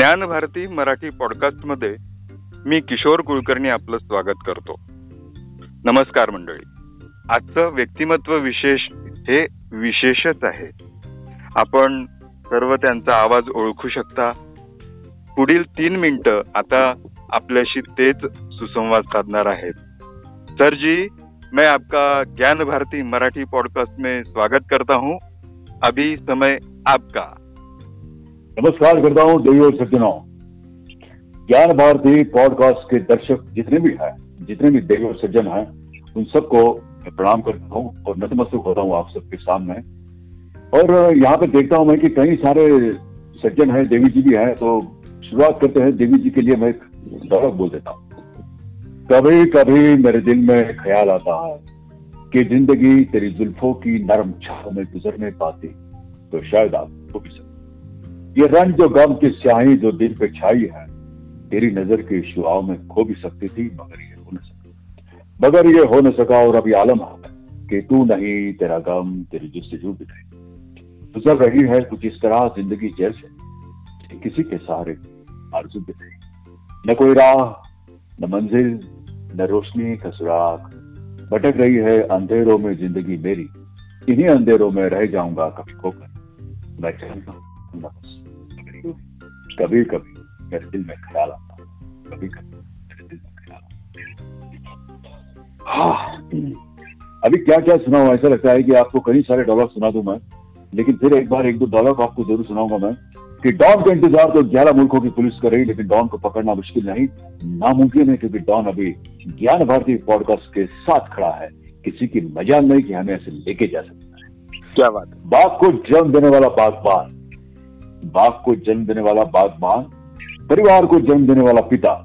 ज्ञान भारती मराठी पॉडकास्टमध्ये मी किशोर कुलकर्णी आपलं स्वागत करतो. नमस्कार मंडळी. आजचं व्यक्तिमत्व विशेष हे विशेषच आहे. आपण सर्व त्यांचा आवाज ओळखू शकता. पुढील तीन मिनिटं आता आपल्याशी तेच सुसंवाद साधणार आहेत. सर जी मैं आपका ज्ञान भारती मराठी पॉडकास्ट में स्वागत करता हूँ. अभी समय आपका. नमस्कार करता हूँ देवी और सज्जनों ज्ञान भारती पॉडकास्ट के दर्शक जितने भी हैं, जितने भी देवी और सज्जन हैं, उन सबको मैं प्रणाम करता हूँ और नतमस्तक होता हूँ आप सबके सामने। और यहाँ पे देखता हूँ मैं कि कई सारे सज्जन हैं देवी जी भी हैं तो शुरुआत करते हैं देवी जी के लिए मैं एक दौलत बोल देता हूँ। कभी कभी मेरे दिल में ख्याल आता है कि ज़िंदगी तेरी जुल्फों की नरम छाव में गुजरने पाती तो शायद आप खो भी सकते। ये रंग जो गम की स्याही जो दिल पे छाई है, तेरी नज़र की शुआओं में खो भी सकती थी, मगर ये हो न सका। मगर ये हो न सका और अभी आलम है कि तू नहीं, तेरा गम, तेरी जस्तजू भी नहीं गुजर रही है कुछ इस तरह ज़िंदगी जैसे किसी के सहारे आरज़ू भी नहीं न कोई राह, न मंजिल, न रोशनी का सुराग भटक रही है अंधेरों में ज़िंदगी मेरी। इन्हीं अंधेरों में रह जाऊँगा कभी खोकर। मैं बस कभी कभी मेरे दिल में ख्याल आता कभी कभी मेरे दिल में ख्याल आता हाँ। अभी क्या क्या सुनाऊं? ऐसा लगता है कि आपको कई सारे डॉलर सुना दूँ मैं लेकिन फिर एक बार एक दो डॉलर आपको ज़रूर सुनाऊँगा मैं कि डॉन का इंतज़ार तो ग्यारह मुल्कों की पुलिस कर रही लेकिन डॉन को पकड़ना मुश्किल नहीं नामुमकिन है क्योंकि डॉन अभी ज्ञान भारती पॉडकास्ट के साथ खड़ा है। किसी की मजाल नहीं कि हमें ऐसे लेके जा सकता है। क्या बात बाग को जन्म देने वाला बागबान। बाग को जन्म देने वाला बाप बागबान परिवार को जन्म देने वाला पिता,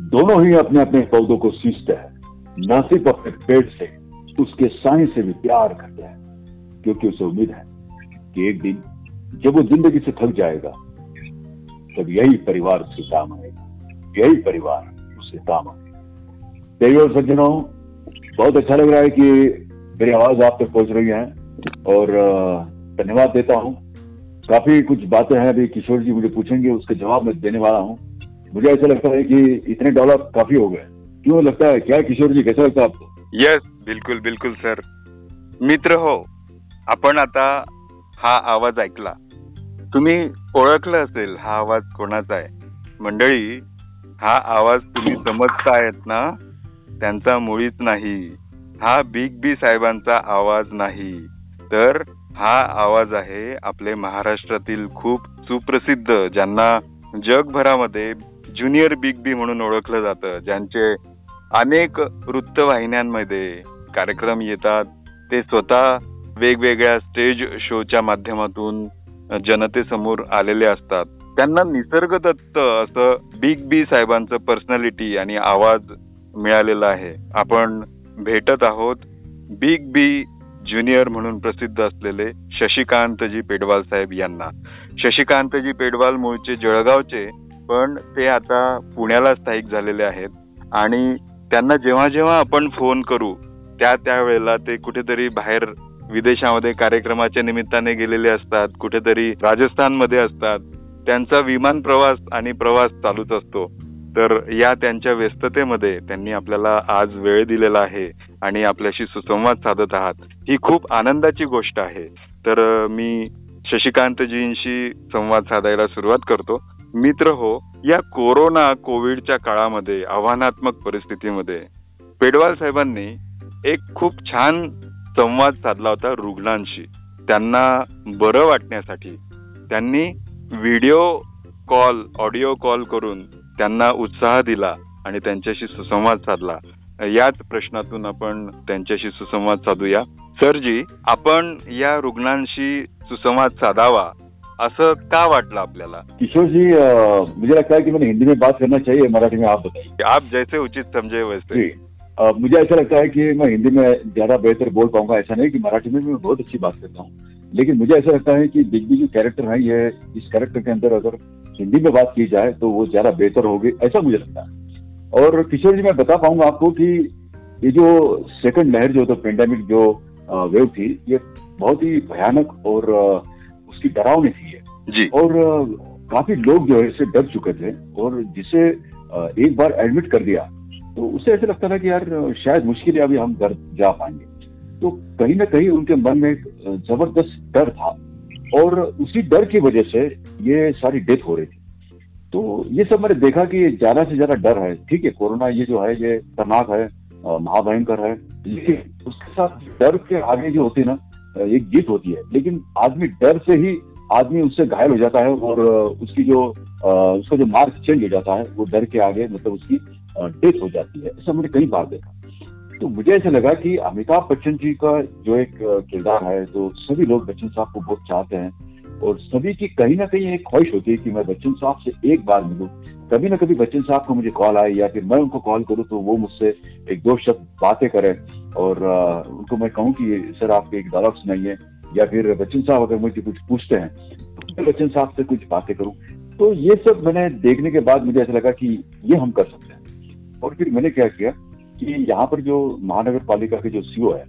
दोनों ही अपने अपने पौधों को सींचते हैं। न सिर्फ़ अपने पेट से, उसके साय से भी प्यार करते हैं, क्योंकि उसे उम्मीद है कि एक दिन, जब वो ज़िंदगी से थक जाएगा, तब यही परिवार उसके काम आएगा। यही परिवार उसके काम आएगा। और सज्जनों, बहुत अच्छा लग रहा है कि मेरी आवाज़ आप तक पहुँच रही है और धन्यवाद देता हूँ। काफी कुछ बातें हैं अभी किशोर जी मुझे पूछेंगे उसके जवाब मैं देने वाला हूँ। मुझे ऐसा लगता है कि इतने डॉलर काफी हो गए। क्यों लगता है? क्या किशोर जी कैसा लगता है आपको? यस बिलकुल बिलकुल सर मित्र हो आपण आता हा आवाज ऐकला. तुम्ही ओळखलं असेल हा आवाज कोणाचा आहे? मंडळी हा आवाज तुम्ही समजतायत ना? त्यांचा मुळीच नाही. हा बिग बी साहेबांचा आवाज नाही. तर हा आवाज आहे आपले महाराष्ट्रातील खूप सुप्रसिद्ध ज्यांना जगभरामध्ये ज्युनियर बिग बी म्हणून ओळखलं जातं ज्यांचे अनेक वृत्तवाहिन्यांमध्ये कार्यक्रम येतात. ते स्वतः वेगवेगळ्या स्टेज शोच्या माध्यमातून जनतेसमोर आलेले असतात. त्यांना निसर्गदत्त असं बिग बी साहेबांचं पर्सनॅलिटी आणि आवाज मिळालेला आहे. आपण भेटत आहोत बिग बी ज्युनियर म्हणून प्रसिद्ध असलेले शशिकांतजी पेडवाल साहेब यांना. शशिकांतजी पेडवाल मूळचे जळगावचे पण ते आता पुण्याला स्थायिक झालेले आहेत. आणि त्यांना जेव्हा जेव्हा आपण फोन करू त्या त्यावेळेला ते कुठेतरी बाहेर विदेशामध्ये कार्यक्रमाच्या निमित्ताने गेलेले असतात कुठेतरी राजस्थानमध्ये असतात. त्यांचा विमान प्रवास आणि प्रवास चालूच असतो. तर या त्यांच्या व्यस्ततेमध्ये त्यांनी आपल्याला आज वेळ दिलेला आहे आणि आपल्याशी सुसंवाद साधत आहात. ही खूप आनंदाची गोष्ट आहे. तर मी शशिकांतजींशी संवाद साधायला सुरुवात करतो. मित्र हो या कोरोना कोविडच्या काळामध्ये आव्हानात्मक परिस्थितीमध्ये पेडवाल साहेबांनी एक खूप छान संवाद साधला होता रुग्णांशी. त्यांना बरं वाटण्यासाठी. त्यांनी व्हिडिओ कॉल ऑडिओ कॉल करून त्यांना उत्साह दिला आणि त्यांच्याशी सुसंवाद साधला. याच प्रश्नातून आपण त्यांच्याशी सुसंवाद साधूया. सरजी आपण या रुग्णांशी सुसंवाद साधावा असं का वाटलं आपल्याला? किशोर जी मुझे लगता है कि मैंने हिंदी में बात करना चाहिए मराठी में आप बताइए. आप जैसे उचित समझे वैसे. आ, मुझे ऐसा लगता है कि मैं हिंदी में ज्यादा बेहतर बोल पाऊंगा ऐसा नहीं कि मराठी में मैं बहुत अच्छी बात करता हूँ. लेकिन मुझे ऐसा लगता है कि बिग बी जो कैरेक्टर है ये इस कैरेक्टर के अंदर अगर हिंदी में बात की जाए तो वो ज़्यादा बेहतर होगी ऐसा मुझे लगता है। और किशोर जी मैं बता पाऊँगा आपको कि ये जो सेकंड लहर जो था पेंडेमिक जो वेव थी ये बहुत ही भयानक और उसकी डरावनी थी जी। और काफ़ी लोग जो है इससे डर चुके थे और जिसे एक बार एडमिट कर दिया तो उसे ऐसा लगता था कि यार शायद मुश्किल है अभी हम घर जा पाएँगे। तो कहीं ना कहीं उनके मन में एक ज़बरदस्त डर था। और उसी डर की वजह से ये सारी डेथ हो रही थी। तो ये सब मैंने देखा कि ज़्यादा से ज़्यादा डर है। ठीक है, कोरोना ये जो है, ये खतरनाक है महाभयंकर है। लेकिन उसके साथ डर के आगे जो होती है ना एक जीत होती है। लेकिन आदमी डर से ही आदमी उससे घायल हो जाता है और उसकी जो उसका जो मार्क चेंज हो जाता है, वो डर के आगे मतलब उसकी डेथ हो जाती है। ऐसा मैंने कई बार देखा। तो मुझे ऐसा लगा कि अमिताभ बच्चन जी का जो एक किरदार है तो सभी लोग बच्चन साहब को बहुत चाहते हैं और सभी की कहीं ना कहीं एक ख्वाहिश होती है कि मैं बच्चन साहब से एक बार मिलूं। कभी ना कभी बच्चन साहब को मुझे कॉल आए या फिर मैं उनको कॉल करूँ तो वो मुझसे एक दो शब्द बातें करें और उनको मैं कहूँ कि, सर, आपके एक डायलॉग सुनाइए। या फिर, बच्चन साहब, अगर मुझे कुछ पूछते हैं तो मैं बच्चन साहब से कुछ बातें करूँ। तो ये सब मैंने देखने के बाद मुझे ऐसा लगा कि ये हम कर सकते हैं। और फिर मैंने क्या किया कि यहाँ पर जो महानगर पालिका के जो सीओ है,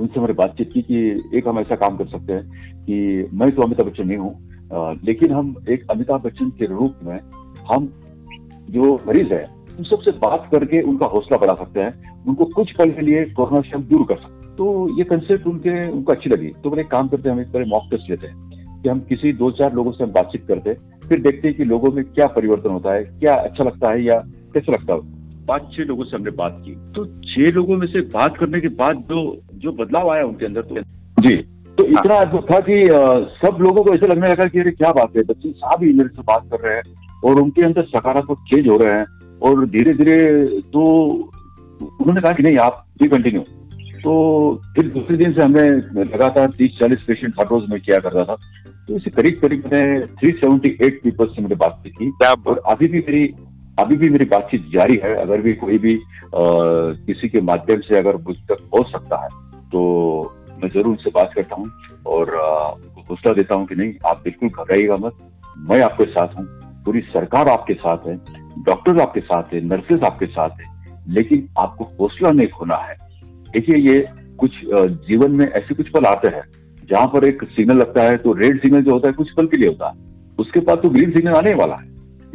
उनसे मैंने बातचीत की कि एक हम ऐसा काम कर सकते हैं कि मैं तो अमिताभ बच्चन नहीं हूँ लेकिन हम एक अमिताभ बच्चन के रूप में हम जो मरीज़ है, उन सबसे बात करके उनका हौसला बढ़ा सकते हैं, उनको कुछ पल के लिए कोरोना से हम दूर कर सकते तो ये कंसेप्ट उनके, उनको अच्छी लगी। तो मैंने काम करते हम एक तरह मॉक टेस्ट लेते हैं कि हम किसी दो चार लोगों से हम बातचीत करते फिर देखते हैं कि लोगों में क्या परिवर्तन होता है, क्या अच्छा लगता है या कैसा लगता है। पाँच छह लोगों से हमने बात की। तो छह लोगों में से बात करने के बाद जो जो बदलाव आया उनके अंदर तो जी तो। इतना अद्भुत था कि सब लोगों को ऐसा लगने लगा कि अरे क्या बात है बच्चे साहब ही मेरे से बात कर रहे हैं और उनके अंदर सकारात्मक चेंज हो रहे हैं और धीरे धीरे तो उन्होंने कहा कि नहीं आप भी कंटिन्यू तो फिर दूसरे दिन से हमें लगातार तीस चालीस पेशेंट हर रोज में किया करता था। तो इसे करीब करीब मैंने थ्री सेवेंटी एट पीपल से मैंने बात की। थी और अभी भी मेरी अभी भी मेरी बातचीत जारी है। अगर भी कोई भी आ, किसी के माध्यम से अगर मुझ तक पहुँच सकता है तो मैं ज़रूर उनसे बात करता हूँ और उनको हौसला देता हूँ कि नहीं आप बिल्कुल घबराइएगा मत। मैं आपके साथ हूँ। पूरी सरकार आपके साथ है डॉक्टर आपके साथ है नर्सेस आपके साथ है लेकिन आपको हौसला नहीं खोना है। देखिए ये कुछ जीवन में ऐसे कुछ पल आते हैं जहाँ पर एक सिग्नल लगता है तो रेड सिग्नल जो होता है कुछ पल के लिए होता है। उसके बाद तो ग्रीन सिग्नल आने वाला है।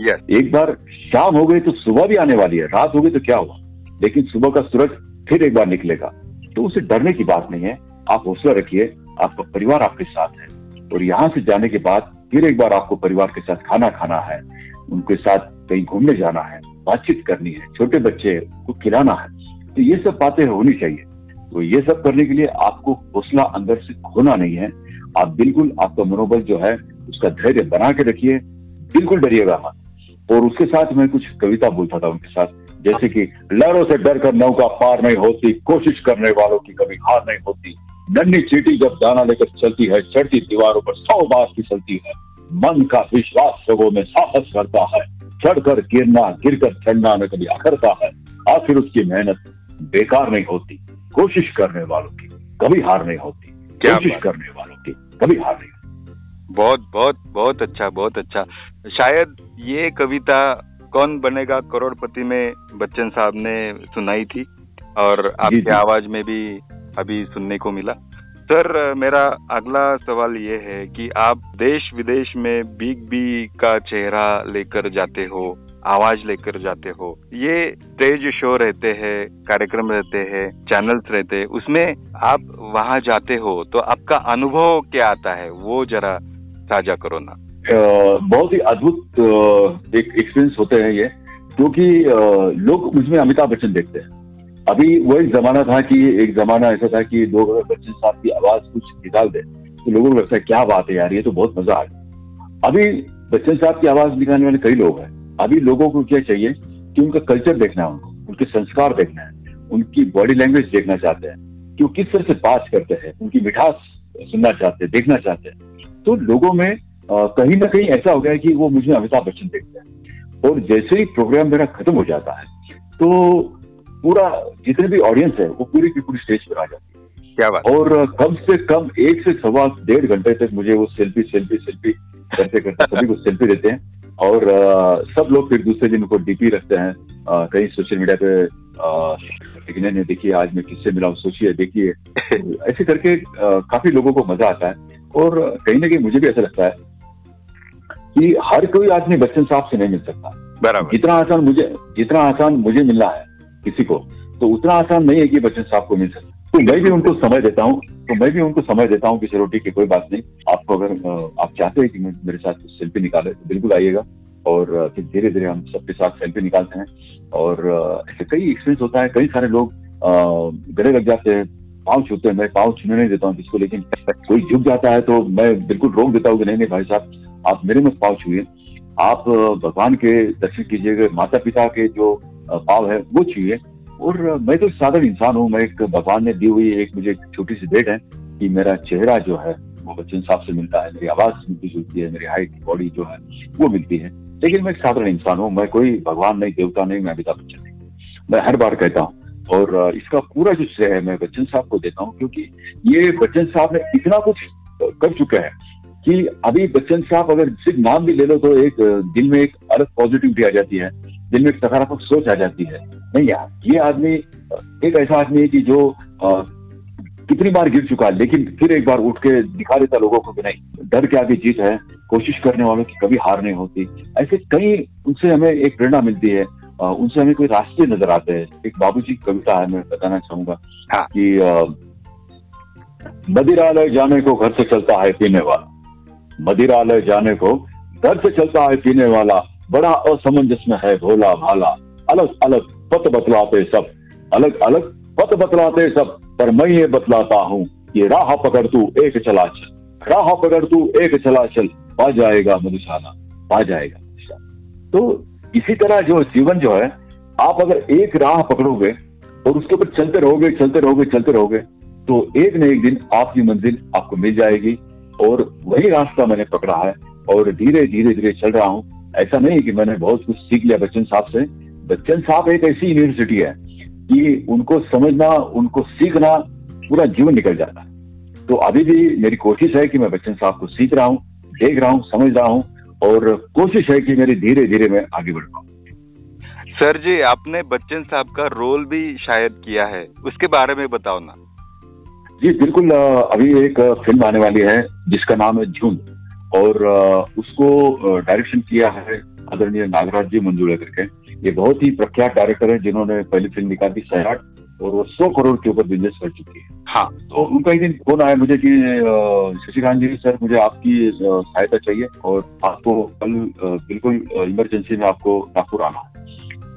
Yes. एक बार शाम हो गई तो सुबह भी आने वाली है, रात हो गई तो क्या हुआ? लेकिन सुबह का सूरज फिर एक बार निकलेगा। तो उसे डरने की बात नहीं है। आप हौसला रखिए, आपका परिवार आपके साथ है। और यहाँ से जाने के बाद फिर एक बार आपको परिवार के साथ खाना खाना है, उनके साथ कहीं घूमने जाना है, बातचीत करनी है, छोटे बच्चे को खिलाना है। तो ये सब बातें होनी चाहिए। तो ये सब करने के लिए आपको हौसला अंदर से खोना नहीं है। आप बिल्कुल आपका मनोबल जो है, उसका धैर्य बना के रखिए। बिल्कुल डरिएगा मत। और उसके साथ मैं कुछ कविता बोलता था उनके साथ जैसे कि लहरों से डर कर नौका पार नहीं होती कोशिश करने वालों की कभी हार नहीं होती। नन्ही चीटी जब दाना लेकर चलती है चढ़ती दीवारों पर सौ बार फिसलती है। मन का विश्वास लोगों में साहस करता है चढ़कर गिरना गिरकर चढ़ना में कभी अखरता है। आखिर उसकी मेहनत बेकार नहीं होती कोशिश करने वालों की कभी हार नहीं होती कोशिश करने वालों की कभी हार नहीं होती। बहुत बहुत बहुत अच्छा बहुत अच्छा। शायद ये कविता कौन बनेगा करोड़पति में बच्चन साहब ने सुनाई थी और आपकी आवाज़ में भी अभी सुनने को मिला। सर मेरा अगला सवाल ये है कि आप देश विदेश में बिग बी का चेहरा लेकर जाते हो आवाज़ लेकर जाते हो ये स्टेज शो रहते हैं कार्यक्रम रहते हैं चैनल्स रहते हैं उसमें आप वहाँ जाते हो तो आपका अनुभव क्या आता है? वो जरा साझा करो ना। बहुत ही अद्भुत एक एक्सपीरियंस होते हैं ये क्योंकि लोग उसमें अमिताभ बच्चन देखते हैं। अभी वो एक जमाना था कि, एक जमाना ऐसा था कि लोग अगर बच्चन साहब की आवाज़ कुछ निकाल दे तो लोगों को लगता है, क्या बात है यार, ये तो बहुत मज़ा आ गया अभी बच्चन साहब की आवाज़ निकालने वाले कई लोग हैं। अभी लोगों को क्या चाहिए कि उनका कल्चर देखना है उनको, उनके संस्कार देखना है, उनकी बॉडी लैंग्वेज देखना चाहते हैं, कि वो किस तरह से बात करते हैं, उनकी मिठास सुनना चाहते हैं, देखना चाहते हैं। तो लोगों में कहीं ना कहीं ऐसा हो गया है कि वो मुझे अमिताभ बच्चन देखते हैं। और जैसे ही प्रोग्राम मेरा खत्म हो जाता है तो पूरा जितने भी ऑडियंस है वो पूरी की पूरी स्टेज पर आ जाती है। क्या बात और कम से कम एक से सवा डेढ़ घंटे तक मुझे वो सेल्फी सेल्फी सेल्फी करते करते सभी को सेल्फी देते हैं। और आ, सब लोग फिर दूसरे दिन उनको डीपी रखते हैं। कहीं सोशल मीडिया पे नहीं देखिए आज मैं किससे मिला हूँ सोचिए देखिए। ऐसे करके आ, काफ़ी लोगों को मज़ा आता है। और कहीं ना कहीं मुझे भी ऐसा लगता है कि हर कोई आदमी बच्चन साहब से नहीं मिल सकता। बराबर। जितना आसान मुझे जितना आसान मुझे मिलना है किसी को तो उतना आसान नहीं है कि बच्चन साहब को मिल सकता तो मैं भी उनको समय देता हूँ तो मैं भी उनको समय देता हूँ कि चलो ठीक है कोई बात नहीं। आपको अगर आप चाहते हैं कि मेरे साथ सेल्फी निकाले तो बिल्कुल आइएगा। और फिर धीरे धीरे हम सबके साथ सेल्फी निकालते हैं। और ऐसे कई एक्सपीरियंस होता है कई सारे लोग गले लग जाते हैं पाँव छूते हैं। मैं पाँव छूने नहीं देता हूँ किसको लेकिन कोई झुक जाता है तो मैं बिल्कुल रोक देता हूँ कि नहीं नहीं भाई साहब आप मेरे मत पाव छुए। आप भगवान के दर्शन कीजिएगा माता पिता के जो पाव है, वो छुए। और मैं तो साधारण इंसान हूँ, मैं एक भगवान ने दी हुई एक मुझे छोटी सी भेंट है कि मेरा चेहरा जो है, वो बच्चन साहब से मिलता है, मेरी आवाज़ मिलती जुलती है, मेरी हाइट बॉडी जो है, वो मिलती है। लेकिन मैं एक साधारण इंसान हूँ, मैं कोई भगवान नहीं, देवता नहीं, मैं अमिताभ बच्चन नहीं। मैं हर बार कहता हूँ, और इसका पूरा जो श्रेय है, मैं बच्चन साहब को देता हूँ, क्योंकि ये बच्चन साहब ने इतना कुछ कर चुका है। कि अभी बच्चन साहब अगर सिर्फ़ नाम भी ले लो तो एक दिल में एक अलग पॉजिटिविटी आ जाती है। दिल में एक सकारात्मक सोच आ जाती है। नहीं यार ये आदमी एक ऐसा आदमी है कि जो आ, कितनी बार गिर चुका है लेकिन फिर एक बार उठ के दिखा देता लोगों को कि नहीं डर के आगे जीत है कोशिश करने वालों की कभी हार नहीं होती। ऐसे कई उनसे हमें एक प्रेरणा मिलती है उनसे हमें कोई रास्ते नज़र आते हैं। एक बाबूजी की कविता है मैं बताना चाहूँगा हाँ। कि मदिरालय जाने को घर से चलता है पीने वाला। मदिरालय जाने को घर से चलता है पीने वाला। बड़ा असमंजस में है भोला भाला। अलग अलग पत बतलाते सब। अलग अलग पत बतलाते सब, पर मैं ये बतलाता हूँ, ये राह पकड़ तू, एक चला चल। राह पकड़ तू, एक चला चल। पा जाएगा मधुशाला पा जाएगा तो इसी तरह जो जीवन जो है, आप अगर एक राह पकड़ोगे और उसके ऊपर चलते रहोगे चलते रहोगे चलते रहोगे तो एक न एक दिन आपकी मंजिल आपको मिल जाएगी। और वही रास्ता मैंने पकड़ा है और धीरे धीरे धीरे चल रहा हूँ। ऐसा नहीं कि मैंने बहुत कुछ सीख लिया बच्चन साहब से। बच्चन साहब एक ऐसी यूनिवर्सिटी है कि उनको समझना, उनको सीखना पूरा जीवन निकल जाता है। तो अभी भी मेरी कोशिश है कि मैं बच्चन साहब को सीख रहा हूँ, देख रहा हूँ, समझ रहा हूँ और कोशिश है कि मेरी धीरे धीरे मैं आगे बढ़ पाऊँ। सर जी, आपने बच्चन साहब का रोल भी शायद किया है। उसके बारे में बताओ ना। जी बिल्कुल अभी एक फ़िल्म आने वाली है जिसका नाम है जून और उसको डायरेक्शन किया है आदरणीय नागराज जी मंजूर करके। ये बहुत ही प्रख्यात डायरेक्टर है जिन्होंने पहली फ़िल्म निकाली सैराट और वो सौ करोड़ के ऊपर बिज़नेस कर चुकी है। हाँ। तो उनका एक दिन फ़ोन आया मुझे कि शशिकांत जी सर मुझे आपकी सहायता चाहिए और आपको कल बिल्कुल इमरजेंसी में आपको नागपुर आना है।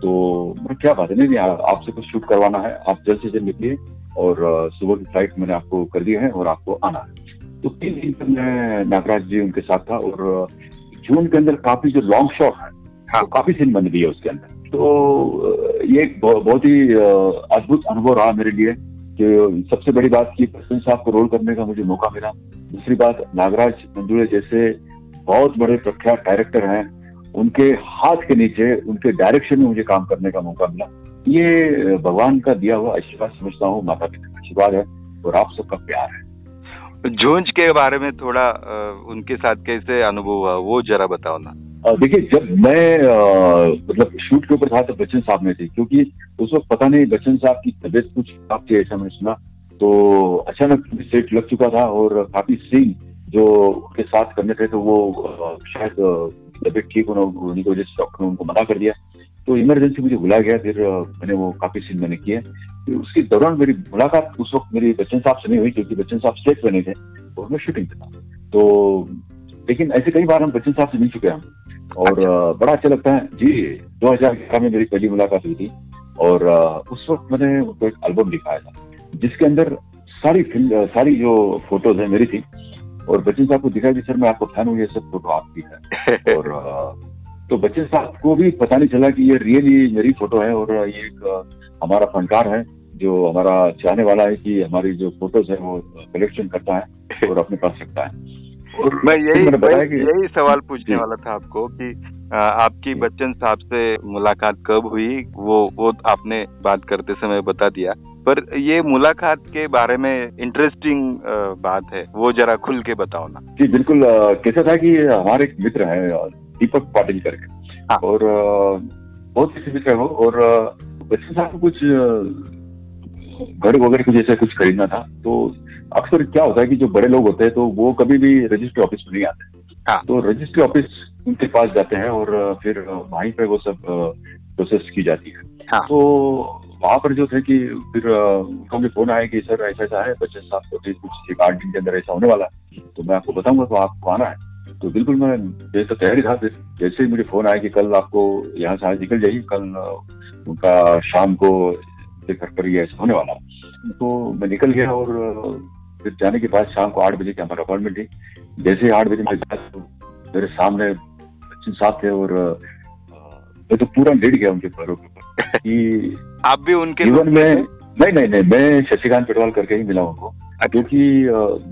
तो मैं क्या बात है? नहीं नहीं आपसे कुछ शूट करवाना है। आप जल्द से जल्द निकलिए और सुबह की फ़्लाइट मैंने आपको कर दी है और आपको आना है। तो तीन दिन तक मैं नागराज जी उनके साथ था और जून के अंदर काफ़ी जो लॉन्ग शॉट है हाँ। तो काफ़ी सीन बन गई है उसके अंदर। तो ये एक बहुत ही अद्भुत अनुभव रहा मेरे लिए कि सबसे बड़ी बात की प्रसन्न साहब को रोल करने का मुझे मौका मिला। दूसरी बात, नागराज मंजुले जैसे बहुत बड़े प्रख्यात डायरेक्टर हैं। उनके हाथ के नीचे उनके डायरेक्शन में मुझे काम करने का मौका मिला। ये भगवान का दिया हुआ आशीर्वाद समझता हूँ माता पिता का आशीर्वाद है और आप सबका प्यार है। झुंझ के बारे में थोड़ा उनके साथ कैसे अनुभव हुआ वो जरा बताओ ना। देखिए जब मैं मतलब शूट के ऊपर था तो बच्चन साहब में थे क्योंकि उस वक्त पता नहीं बच्चन साहब की तबीयत कुछ खराब थी ऐसा मैंने सुना। तो अचानक सेट लग चुका था और काफ़ी सीन जो उनके साथ करने थे तो वो शायद तबीयत ठीक होना होने की वजह से डॉक्टर ने उनको मना कर दिया। तो इमरजेंसी मुझे बुलाया गया, फिर मैंने वो काफ़ी सीन मैंने किए। फिर उसके दौरान मेरी मुलाकात उस वक्त मेरी बच्चन साहब से नहीं हुई, क्योंकि बच्चन साहब स्टेट बने थे और मैं शूटिंग था। तो लेकिन ऐसे कई बार हम बच्चन साहब से मिल चुके हैं और। बड़ा अच्छा लगता है। जी, दो हज़ार ग्यारह में मेरी पहली मुलाकात हुई थी और उस वक्त मैंने उनको एक एल्बम दिखाया था, जिसके अंदर सारी फ़िल्म सारी जो फ़ोटोज़ है मेरी थी और बच्चन साहब को दिखाया कि सर मैं आपको फ़ैन हूँ ये सब फ़ोटो आपकी है। और तो बच्चन साहब को भी पता नहीं चला कि ये रियली मेरी फ़ोटो है और ये एक हमारा फनकार है जो हमारा चाहने वाला है कि हमारी जो फ़ोटोज़ है वो कलेक्शन करता है और अपने पास रखता है। और मैं यही मैं यही सवाल पूछने वाला था आपको कि आपकी बच्चन साहब से मुलाकात कब हुई? वो वो आपने बात करते समय बता दिया। पर ये मुलाकात के बारे में इंटरेस्टिंग बात है। वो जरा खुल के बताओ ना। जी बिल्कुल कैसा था कि हमारे एक मित्र है दीपक पाटिल करके। हाँ। और बहुत अच्छे मित्र हो और बच्चन साहब को कुछ घर वगैरह कुछ ऐसा कुछ खरीदना था। तो अक्सर क्या होता है कि जो बड़े लोग होते हैं तो वो कभी भी रजिस्ट्री ऑफ़िस में नहीं आते। हाँ। तो रजिस्ट्री ऑफ़िस उनके पास जाते हैं और फिर वहीं पे वो सब प्रोसेस की जाती है। हाँ। तो वहाँ पर जो थे कि फिर उनका मुझे फ़ोन आया कि सर ऐसा ऐसा है बच्चे साहब को भी कुछ एक आठ दिन के अंदर ऐसा होने वाला है। तो मैं आपको बताऊँगा तो आपको आना है। तो बिल्कुल मैं मेरी तो तैयारी था फिर। जैसे ही मुझे फ़ोन आया कि कल आपको यहाँ से आज निकल जाइए कल उनका शाम को घर पर ही ऐसा होने वाला तो मैं निकल गया और फिर जाने के बाद शाम को आठ बजे की हमारा अपॉइंटमेंट थी। जैसे ही आठ बजे मैं गया तो मेरे सामने साहब थे और मैं तो पूरा लेट गया उनके पैरों के ऊपर। कि आप भी उनके जीवन में नहीं नहीं नहीं मैं शशिकांत पेटवाल करके ही मिला उनको। क्योंकि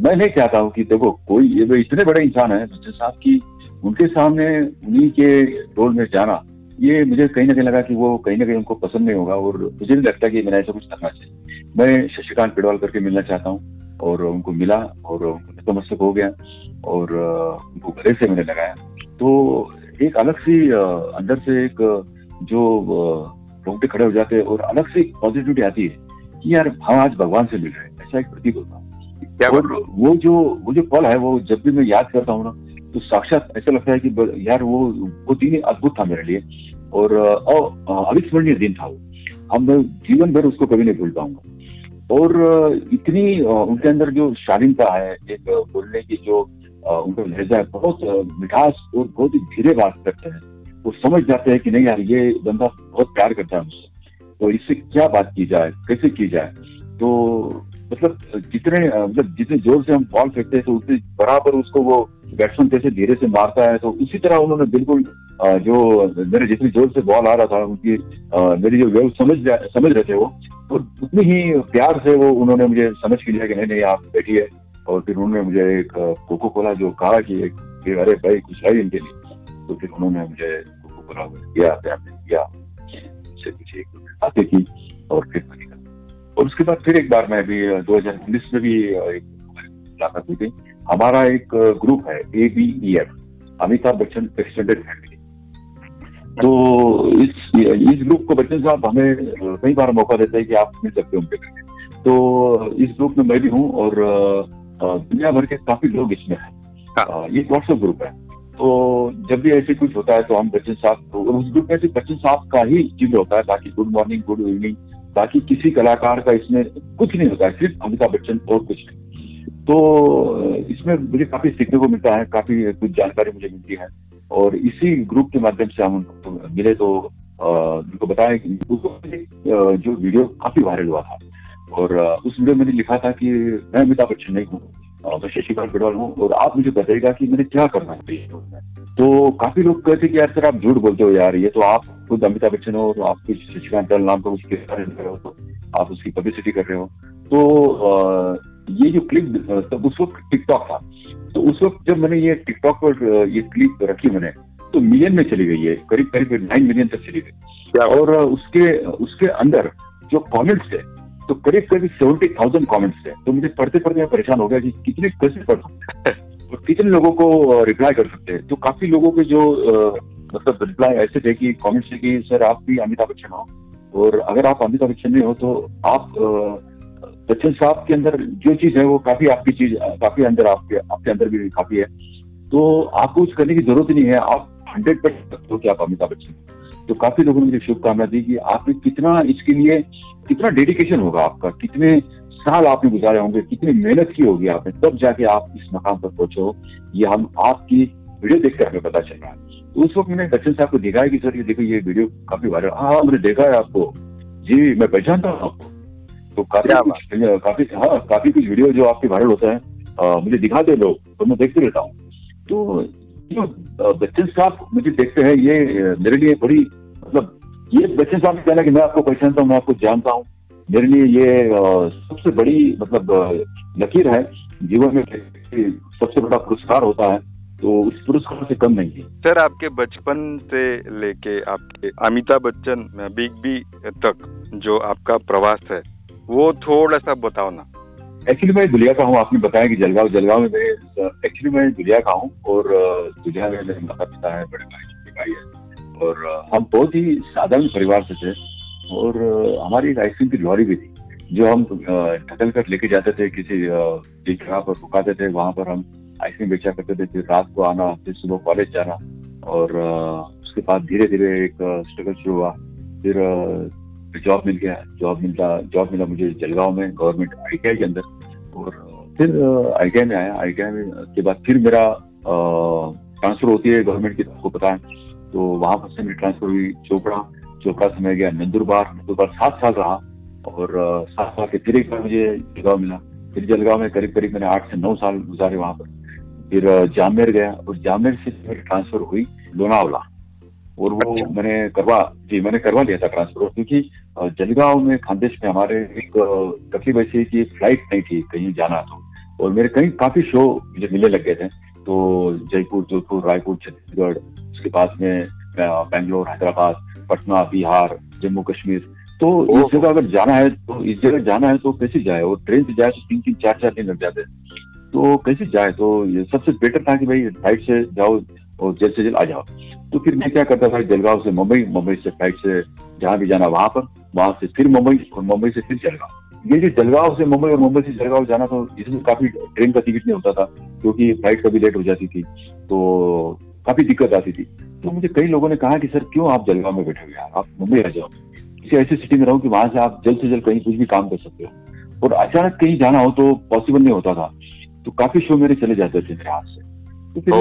मैं नहीं चाहता हूँ कि देखो कोई ये इतने बड़े इंसान है बच्चन साहब की उनके सामने उन्हीं के रोल में जाना ये मुझे कहीं ना कहीं लगा कि वो कहीं ना कहीं उनको पसंद नहीं होगा और मुझे नहीं लगता कि मैंने ऐसा कुछ करना चाहिए। मैं शशिकांत पेडवाल करके मिलना चाहता हूँ और उनको मिला और उनको नतमस्तक हो गया और उनको गले से मैंने लगाया। तो एक अलग सी अंदर से एक जो रोंगटे खड़े हो जाते हैं और अलग से पॉजिटिविटी आती है कि यार हम आज भगवान से मिल रहे हैं। ऐसा एक प्रतीक होता है। और वो जो वो जो पल है वो जब भी मैं याद करता हूँ ना तो साक्षात ऐसा लगता है कि यार वो वो दिन अद्भुत था मेरे लिए। और अविस्मरणीय दिन था वो। हम जीवन भर उसको कभी नहीं भूल पाऊँगा। और इतनी उनके अंदर जो शालीनता है एक बोलने की जो उनका लहजा है बहुत मिठास और बहुत ही धीरे बात करते हैं। वो समझ जाते हैं कि नहीं यार, ये बंदा बहुत प्यार करता है मुझसे। तो इससे क्या बात की जाए, कैसे की जाए? तो मतलब जितने मतलब जितने ज़ोर से हम बॉल फेंकते हैं तो उतने बराबर उसको वो बैट्समैन कैसे धीरे से मारता है। तो उसी तरह उन्होंने बिल्कुल जो मेरे जितनी ज़ोर से बॉल आ रहा था, उनकी मेरी जो वेव समझ समझ रहे थे वो तो उतनी ही प्यार से वो उन्होंने मुझे समझ के लिया कि नहीं नहीं, आप बैठिए। और फिर उन्होंने मुझे एक कोको कोला जो कहा कि एक अरे भाई, कुछ है इनके लिए? तो फिर उन्होंने मुझे कोको कोला दिया दिया? से कुछ एक बातें की और फिर और उसके बाद फिर एक बार मैं भी दो हज़ार उन्नीस में भी एक मुलाकात हुई थी। हमारा एक ग्रुप है A B E F Amitabh Bachchan extended family तो इस इस ग्रुप को बच्चन साहब हमें कई बार मौका देते हैं कि आप मिल सकते हो उनके तो इस ग्रुप में मैं भी हूँ और दुनिया भर के काफ़ी लोग इसमें हैं। हाँ। ये व्हाट्सएप ग्रुप है। तो जब भी ऐसे कुछ होता है तो हम बच्चन साहब उस ग्रुप में सिर्फ़ बच्चन साहब का ही चीज़ होता है बाकी गुड मॉर्निंग गुड इवनिंग बाकी किसी कलाकार का इसमें कुछ नहीं होता है सिर्फ़ अमिताभ बच्चन और कुछ नहीं। तो इसमें मुझे काफ़ी सीखने को मिलता है काफ़ी कुछ जानकारी मुझे मिलती है। और इसी ग्रुप के माध्यम से हम उनको मिले तो उनको बताया कि जो वीडियो काफ़ी वायरल हुआ था। और उस वीडियो में मैंने लिखा था कि मैं अमिताभ बच्चन नहीं हूँ मैं शशिकांत गढ़वाल हूँ और आप मुझे बताइएगा कि मैंने क्या करना है। तो काफ़ी लोग कहते कि यार सर आप झूठ बोलते हो यार ये तो आप खुद अमिताभ बच्चन हो तो आप कुछ शशिकांत नाम का कुछ किरदार कर रहे हो तो आप उसकी पब्लिसिटी कर रहे हो। तो ये जो क्लिप तब उस वक्त टिकटॉक था। तो उस वक्त जब मैंने ये टिकटॉक पर ये क्लिप रखी मैंने तो मिलियन में चली गई है करीब करीब नाइन मिलियन तक चली गई। और उसके उसके अंदर जो कमेंट्स थे तो करीब करीब सेवेंटी थाउज़ेंड कॉमेंट्स थे। तो मुझे पढ़ते पढ़ते मैं परेशान हो गया कि कितने कैसे पढ़ सकते और कितने लोगों को रिप्लाई कर सकते हैं? तो काफ़ी लोगों के जो मतलब रिप्लाई ऐसे थे कि कॉमेंट्स थे कि, सर, आप भी अमिताभ बच्चन हो। और अगर आप अमिताभ बच्चन नहीं हो तो आप बच्चन साहब के अंदर जो चीज़ है वो काफ़ी आपकी चीज़, काफ़ी अंदर आपके आपके अंदर भी काफ़ी है। तो आपको कुछ करने की ज़रूरत नहीं है। आप हंड्रेड परसेंट हो कि आप अमिताभ बच्चन तो काफ़ी लोगों ने मुझे शुभकामना दी कि आपने कितना इसके लिए कितना डेडिकेशन होगा आपका कितने साल आपने गुजारे होंगे कितनी मेहनत की होगी आपने तब जाके आप इस मकाम पर पहुंचो। ये हम आपकी वीडियो देखकर हमें पता चल रहा है। तो उस वक्त मैंने बच्चन साहब को दिखाया कि सर ये देखो ये वीडियो काफ़ी वायरल हाँ मैंने देखा है आपको। जी मैं पहचानता हूँ आपको। तो काफ़ी कुछ काफ़ी हाँ काफ़ी कुछ वीडियो जो आपके वायरल होता है मुझे दिखा दे लोग तो मैं देखते रहता हूँ। तो जो बच्चन साहब मुझे देखते हैं ये मेरे लिए बड़ी ये बच्चन साहब ने कहना कि मैं आपको पहचानता हूँ मैं आपको जानता हूँ। मेरे लिए ये सबसे बड़ी मतलब लकीर है। जीवन में सबसे बड़ा पुरस्कार होता है तो उस पुरस्कार से कम नहीं है। सर आपके बचपन से लेके आपके अमिताभ बच्चन बिग बी तक जो आपका प्रवास है वो थोड़ा सा बताओ ना। एक्चुअली मैं दुलिया का हूँ आपने बताया कि जलगांव जलगांव में मैं एक्चुअली मैं दुलिया का हूँ और दुलिया में मेरे माता पिता है बड़े भाई छोटे भाई है। और हम बहुत ही साधारण परिवार से थे और हमारी एक आइसक्रीम की लॉरी भी थी। जो हम ढकल कर लेके जाते थे, किसी जगह पर रुकाते थे, वहाँ पर हम आइसक्रीम बेचा करते थे, फिर रात को आना, फिर सुबह कॉलेज जाना और उसके बाद धीरे धीरे एक स्ट्रगल शुरू हुआ। फिर जॉब मिल गया। जॉब मिलता जॉब मिला मुझे जलगांव में गवर्नमेंट आई के अंदर और फिर आई में आया। आई में के बाद फिर मेरा ट्रांसफ़र होती है गवर्नमेंट की आपको पता है। तो वहाँ पर से मेरी ट्रांसफ़र हुई चोपड़ा। चोपड़ा से मैं गया नंदुरबार। नंदुरबार सात साल रहा और सात साल के फिर एक बार मुझे जलगांव मिला। फिर जलगांव में करीब करीब मैंने आठ से नौ साल गुजारे वहाँ पर। फिर जामेर गया और जामेर से मेरी ट्रांसफ़र हुई लोनावला और वो अच्छा। मैंने करवा जी मैंने करवा लिया था ट्रांसफ़र क्योंकि जलगांव में खानदेश में हमारे एक तकलीफ़ ऐसी की फ़्लाइट नहीं थी कहीं जाना तो और मेरे कहीं काफ़ी शो मुझे मिलने लग गए थे। तो जयपुर जोधपुर रायपुर छत्तीसगढ़ उसके पास में बेंगलोर हैदराबाद पटना बिहार जम्मू कश्मीर तो इस जगह अगर जाना है तो इस जगह जाना है तो कैसे जाए? और ट्रेन से जाए तो तीन तीन चार चार दिन लग जाते हैं। तो कैसे जाए? तो ये सबसे बेटर था कि भाई फ़्लाइट से जाओ और जल्द से जल्द आ जाओ। तो फिर मैं क्या करता था जलगांव से मुंबई मुंबई से फ़्लाइट से जहाँ भी जाना वहाँ पर वहाँ से फिर मुंबई और मुंबई से फिर जलगांव। ये जो जलगांव से मुंबई और मुंबई से जलगांव जाना तो इसमें काफ़ी ट्रेन का टिकट नहीं होता था क्योंकि फ़्लाइट कभी लेट हो जाती थी। तो काफ़ी दिक्कत आती थी। तो मुझे कई लोगों ने कहा कि सर क्यों आप जलगांव में बैठे हुए यार? आप मुंबई आ जाओ। किसी ऐसी सिटी में रहो कि वहाँ से आप जल्द से जल्द कहीं कुछ भी काम कर सकते हो। और अचानक कहीं जाना हो तो पॉसिबल नहीं होता था। तो काफ़ी शो मेरे चले जाते थे मेरे हाथ से। तो फिर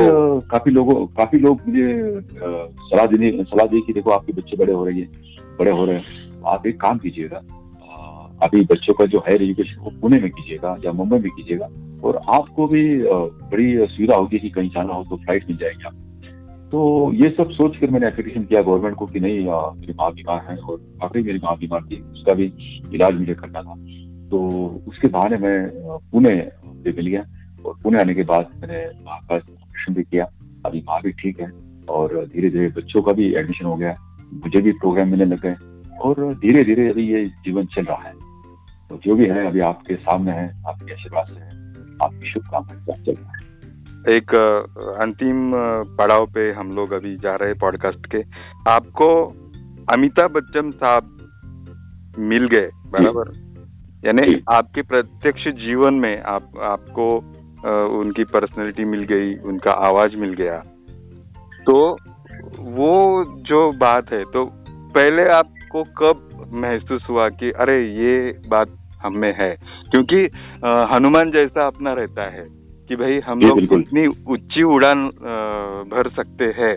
काफ़ी लोगों काफ़ी लोग मुझे सलाह देने सलाह दी कि देखो आपके बच्चे बड़े हो रहे हैं बड़े हो रहे हैं। आप एक काम कीजिएगा अभी बच्चों का जो हायर एजुकेशन वो पुणे में कीजिएगा या मुंबई में कीजिएगा। और आपको भी बड़ी सुविधा होगी कि कहीं जाना हो तो फ़्लाइट मिल जाएगी आप तो ये सब सोच कर मैंने एप्लीकेशन किया गवर्नमेंट को कि नहीं मेरी माँ बीमार है और आखिरी मेरी माँ बीमार थी, उसका भी इलाज मुझे करना था। तो उसके बहाने मैं पुणे से मिल गया और पुणे आने के बाद मैंने माँ का ऑपरेशन भी किया। अभी माँ भी ठीक है और धीरे धीरे बच्चों का भी एडमिशन हो गया, मुझे भी प्रोग्राम मिलने लग गए और धीरे धीरे अभी ये जीवन चल रहा है। तो जो भी है अभी आपके सामने है, आपके आशीर्वाद से है, आपकी शुभकामनाएँ चल रहा है। एक अंतिम पड़ाव पे हम लोग अभी जा रहे हैं पॉडकास्ट के। आपको अमिताभ बच्चन साहब मिल गए बराबर? यानी आपके प्रत्यक्ष जीवन में आप आपको उनकी पर्सनैलिटी मिल गई उनका आवाज़ मिल गया। तो वो जो बात है तो पहले आपको कब महसूस हुआ कि अरे ये बात हम में है? क्योंकि हनुमान जैसा अपना रहता है। कि भाई हम लोग इतनी ऊँची उड़ान भर सकते हैं।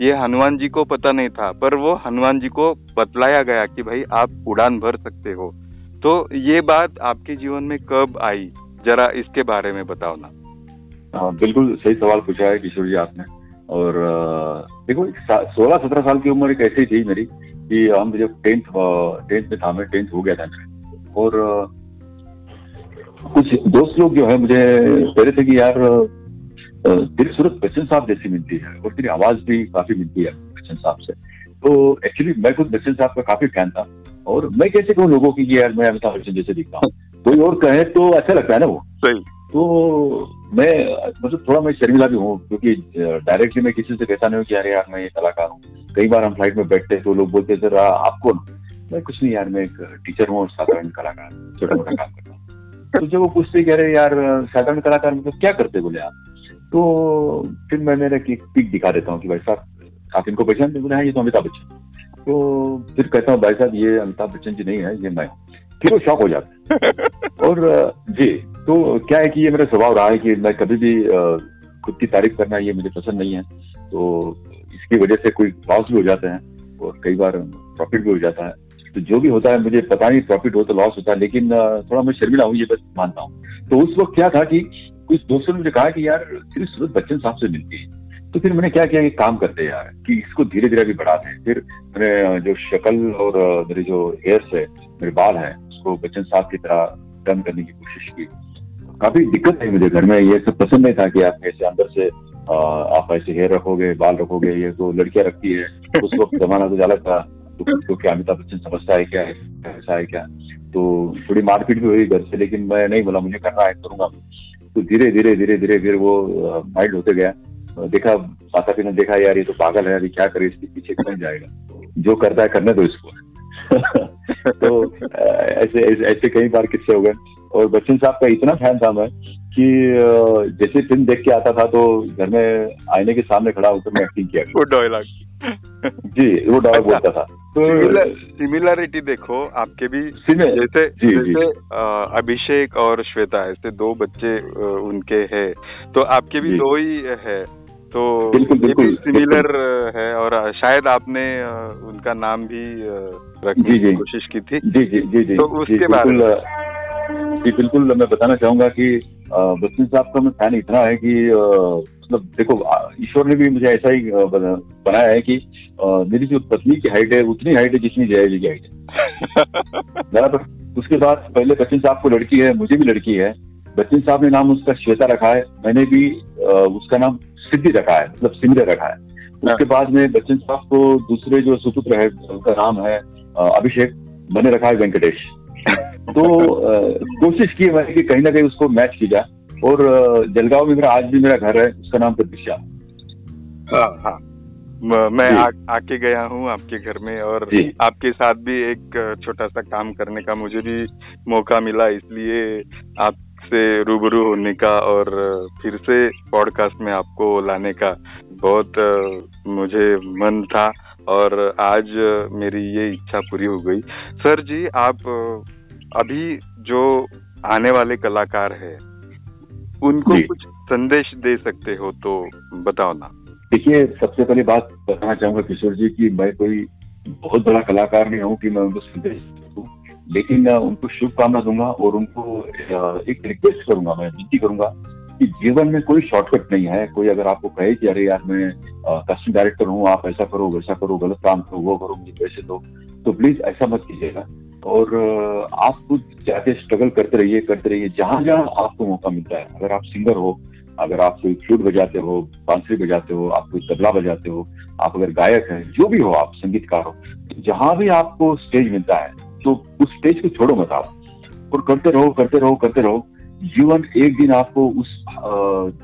ये हनुमान जी को पता नहीं था पर वो हनुमान जी को बतलाया गया कि भाई आप उड़ान भर सकते हो। तो ये बात आपके जीवन में कब आई? जरा इसके बारे में बताओ ना। आ, बिल्कुल सही सवाल पूछा है किशोर जी आपने। और देखो सोलह सत्रह साल की उम्र एक ऐसी थी मेरी कि हम जब टेंथ टेंथ में था मैं टेंथ हो गया था। और कुछ दोस्त लोग जो है मुझे कह रहे थे कि यार तेरी सूरत बच्चन साहब जैसी मिलती है और तेरी आवाज़ भी काफ़ी मिलती है बच्चन साहब से। तो एक्चुअली मैं खुद बच्चन साहब का काफ़ी फ़ैन था और मैं कैसे कहूँ लोगों की यार मैं अमिताभ बच्चन जैसे दिखता हूँ? कोई और कहे तो अच्छा लगता है ना वो? सही। तो मैं मतलब थोड़ा मैं शर्मिला भी हूँ क्योंकि डायरेक्टली मैं किसी से कहता नहीं हूँ कि यार यार मैं ये कलाकार हूँ। कई बार हम फ़्लाइट में बैठते हैं तो लोग बोलते हैं सर आपको मैं कुछ नहीं यार मैं एक टीचर हूँ और साधारण कलाकार छोटा मोटा काम करता हूँ। तो जब वो पूछते कह रहे यार साधारण कलाकार मतलब क्या करते बोले आप? तो फिर मैं मेरा पिक दिखा देता हूँ कि भाई साहब आप इनको पहचानते बोले हाँ ये तो अमिताभ बच्चन। तो फिर कहता हूँ भाई साहब ये अमिताभ बच्चन जी नहीं है ये मैं। फिर वो शौक हो जाता और जी तो क्या है कि ये मेरा स्वभाव रहा है कि मैं कभी भी खुद की तारीफ़ करना ये मुझे पसंद नहीं है। तो इसकी वजह से कोई लॉस भी हो जाते हैं और कई बार प्रॉफिट भी हो जाता है। तो जो भी होता है, मुझे पता नहीं प्रॉफिट हो तो लॉस होता है, लेकिन थोड़ा मैं शर्मिला हूँ, ये बस मानता हूँ। तो उस वक्त क्या था कि कुछ दोस्तों ने मुझे कहा कि यार सिर्फ़ सूरत बच्चन साहब से मिलती है। तो फिर मैंने क्या किया कि काम करते यार, कि इसको धीरे धीरे भी बढ़ाते हैं। फिर मैंने जो शक्ल और मेरे जो हेयर्स है, मेरे बाल है, उसको बच्चन साहब की तरह डन करने की कोशिश की। काफ़ी दिक्कत है मुझे घर में, ये सब पसंद नहीं था कि आप ऐसे अंदर से आप ऐसे हेयर रखोगे, बाल रखोगे, ये तो लड़कियाँ रखती है, उस वक्त जमाना तो अलग था। तो क्या, अमिताभ बच्चन समझता है क्या, ऐसा है क्या? तो थोड़ी मारपीट भी हुई घर से, लेकिन मैं नहीं बोला, मुझे करना है, करूँगा। तो धीरे धीरे धीरे धीरे, फिर वो माइंड होते गया। देखा, माता पिता ने देखा, यार, ये तो पागल है, अभी क्या करे, इसके पीछे कौन जाएगा? जो करता है, करने दो इसको। तो ऐसे ऐसे कई बार किस्से हो गए। और बच्चन साहब का इतना फ़ैन था मैं कि जैसे फ़िल्म देख के आता था तो घर में आईने के सामने खड़ा होकर मैं एक्टिंग किया डायलॉग जी वो डायलॉग बोलता था। तो सिमिलरिटी देखो आपके भी जैसे जी, जैसे अभिषेक और श्वेता ऐसे दो बच्चे उनके हैं। तो आपके भी दो ही है। तो बिल्कुल बिल्कुल सिमिलर है और शायद आपने उनका नाम भी रखने की कोशिश की थी। जी जी जी जी। तो उसके बाद जी बिल्कुल मैं बताना चाहूँगा कि बच्चन साहब का मैं फ़ैन इतना है कि मतलब देखो ईश्वर ने भी मुझे ऐसा ही बनाया है कि मेरी जो पत्नी की हाइट है उतनी हाइट है जितनी जया जी की हाइट है। उसके बाद पहले बच्चन साहब को लड़की है मुझे भी लड़की है। बच्चन साहब ने नाम उसका श्वेता रखा है मैंने भी उसका नाम सिद्धि रखा है मतलब सिमरे रखा है। उसके बाद में बच्चन साहब को दूसरे जो सुपुत्र है उनका नाम है अभिषेक मैंने रखा है वेंकटेश। तो कोशिश की मैंने कि कहीं ना कहीं उसको मैच की जाए और जलगांव में मेरा आज भी मेरा घर है उसका नाम प्रतीक्षा हाँ हाँ। मैं आ, आके गया हूँ आपके घर में और आपके साथ भी एक छोटा सा काम करने का मुझे भी मौका मिला इसलिए आपसे रूबरू होने का और फिर से पॉडकास्ट में आपको लाने का बहुत मुझे मन था और आज मेरी ये इच्छा पूरी हो गई। सर जी आप अभी जो आने वाले कलाकार है उनको कुछ संदेश दे सकते हो तो बताओ ना। देखिए सबसे पहले बात बताना चाहूँगा किशोर जी की मैं कोई बहुत बड़ा कलाकार नहीं हूँ कि मैं उनको संदेश दूँ। लेकिन उनको शुभकामना दूँगा और उनको एक रिक्वेस्ट करूँगा मैं विनती करूँगा कि जीवन में कोई शॉर्टकट नहीं है। कोई अगर आपको कहे कि अरे यार मैं कस्टम डायरेक्टर हूँ आप ऐसा करो वैसा करो गलत काम करो वो करो मुझे पैसे दो तो प्लीज़ ऐसा मत कीजिएगा। और आप खुद जाके स्ट्रगल करते रहिए करते रहिए, जहाँ जहाँ आपको मौका मिलता है। अगर आप सिंगर हो, अगर आप कोई फ्लूट बजाते हो, बांसुरी बजाते हो, आप कोई तबला बजाते हो, आप अगर गायक हैं, जो भी हो आप, संगीतकार हो तो जहाँ भी आपको स्टेज मिलता है तो उस स्टेज को छोड़ो मत आप। और करते रहो करते रहो करते रहो। जीवन एक दिन आपको उस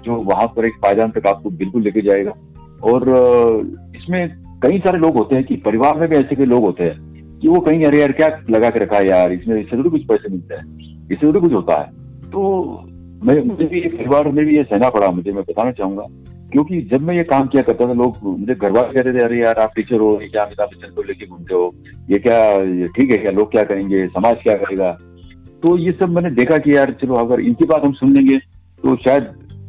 जो वहाँ पर एक पायदान तक आपको बिल्कुल लेके जाएगा। और इसमें कई सारे लोग होते हैं कि परिवार में भी ऐसे कई लोग होते हैं। कि वो कहीं अरे यार, क्या लगा के रखा है यार? इसमें, इससे तो कुछ पैसे मिलते हैं। इससे तो कुछ होता है। तो मैं, मुझे भी परिवार में भी ये सहना पड़ा, मुझे, मैं बताना चाहूँगा। क्योंकि जब मैं ये काम किया करता था, लोग मुझे घर वाले कहते थे, अरे यार, आप टीचर हो ये क्या अमिताभ बच्चन को लेके घूमते हो? ये क्या ठीक है क्या? लोग क्या करेंगे? समाज क्या करेगा? तो ये सब मैंने देखा कि यार, चलो, अगर इनकी बात हम सुन लेंगे तो शायद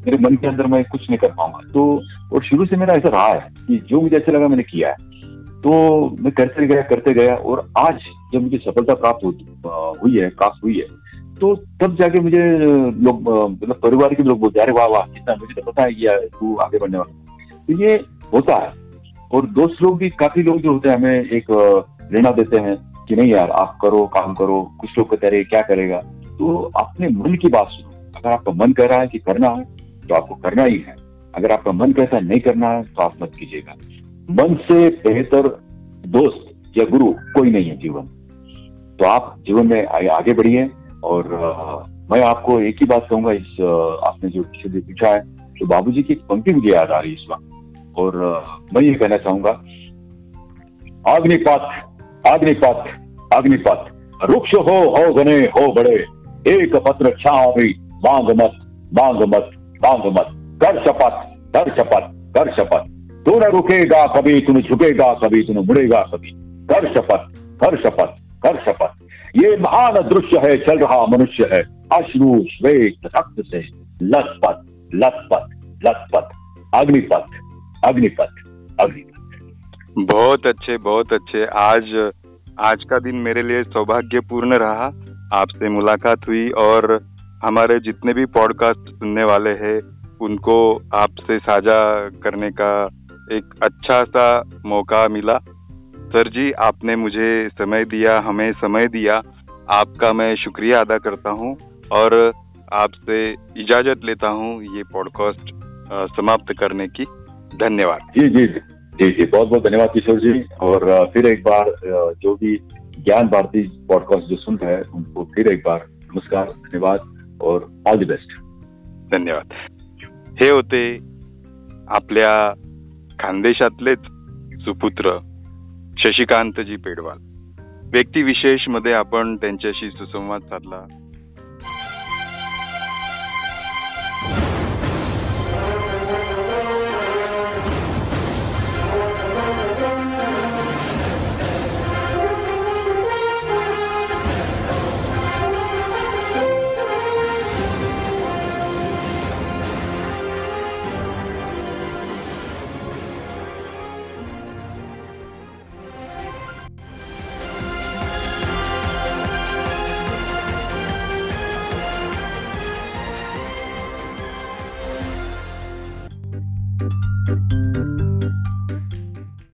मेरे मन के अंदर मैं कुछ नहीं कर पाऊँगा। तो और शुरू से मेरा ऐसा रहा है कि जो मुझे अच्छा लगा, मैंने किया है। तो मैं करते गया करते गया और आज जब मुझे सफलता प्राप्त हुई है प्राप्त हुई है तो तब जाके मुझे लोग मतलब परिवार के लोग बोलते अरे वाह वाह, कितना मुझे तो पता है कि तू आगे बढ़ने वाला तो ये होता है और दोस्त लोग भी, काफ़ी लोग जो होते हैं, हमें एक प्रेरणा देते हैं कि नहीं यार, आप करो, काम करो, कुछ लोग कहते रहे क्या करेगा? तो अपने मन की बात सुनो। अगर आपका मन कह रहा है कि करना है तो आपको करना ही है। अगर आपका मन कहता है, नहीं करना है तो आप मत कीजिएगा। मन से बेहतर दोस्त या गुरु कोई नहीं है जीवन। तो आप जीवन में आगे बढ़िए और आ, मैं आपको एक ही बात कहूँगा इस आपने जो विषय पूछा है तो बाबूजी की पंक्ति मुझे याद आ रही है इस वक्त। और मैं ये कहना चाहूँगा अग्निपथ अग्निपथ अग्निपथ रुक्ष हो हो घने हो बड़े एक पत्र छावी मांग मत मांग मत मांग मत कर शपथ कर शपथ कर शपथ। तू न रुकेगा कभी तुम झुकेगा कभी तुम मुड़ेगा कभी। कर शपथ कर शपथ कर शपथ। ये महान दृश्य है, चल रहा मनुष्य है। अश्रु, श्वेत, रक्त से लथपथ लथपथ लथपथ। अग्निपथ अग्निपथ अग्निपथ। बहुत अच्छे बहुत अच्छे। आज आज का दिन मेरे लिए सौभाग्यपूर्ण रहा। आपसे मुलाकात हुई और हमारे जितने भी पॉडकास्ट सुनने वाले हैं, उनको आपसे साझा करने का एक अच्छा सा मौका मिला। सर जी आपने मुझे समय दिया हमें समय दिया। आपका मैं शुक्रिया अदा करता हूँ और आपसे इजाज़त लेता हूँ ये पॉडकास्ट समाप्त करने की। धन्यवाद। जी जी जी जी बहुत बहुत धन्यवाद किशोर जी। और फिर एक बार जो भी ज्ञान भारती पॉडकास्ट जो सुन रहे हैं उनको फिर एक बार नमस्कार धन्यवाद और ऑल द बेस्ट धन्यवाद। हे होते आपल्या खानदेशातलेच सुपुत्र शशिकांतजी पेडवाल. व्यक्तिविशेषमध्ये आपण त्यांच्याशी सुसंवाद साधला.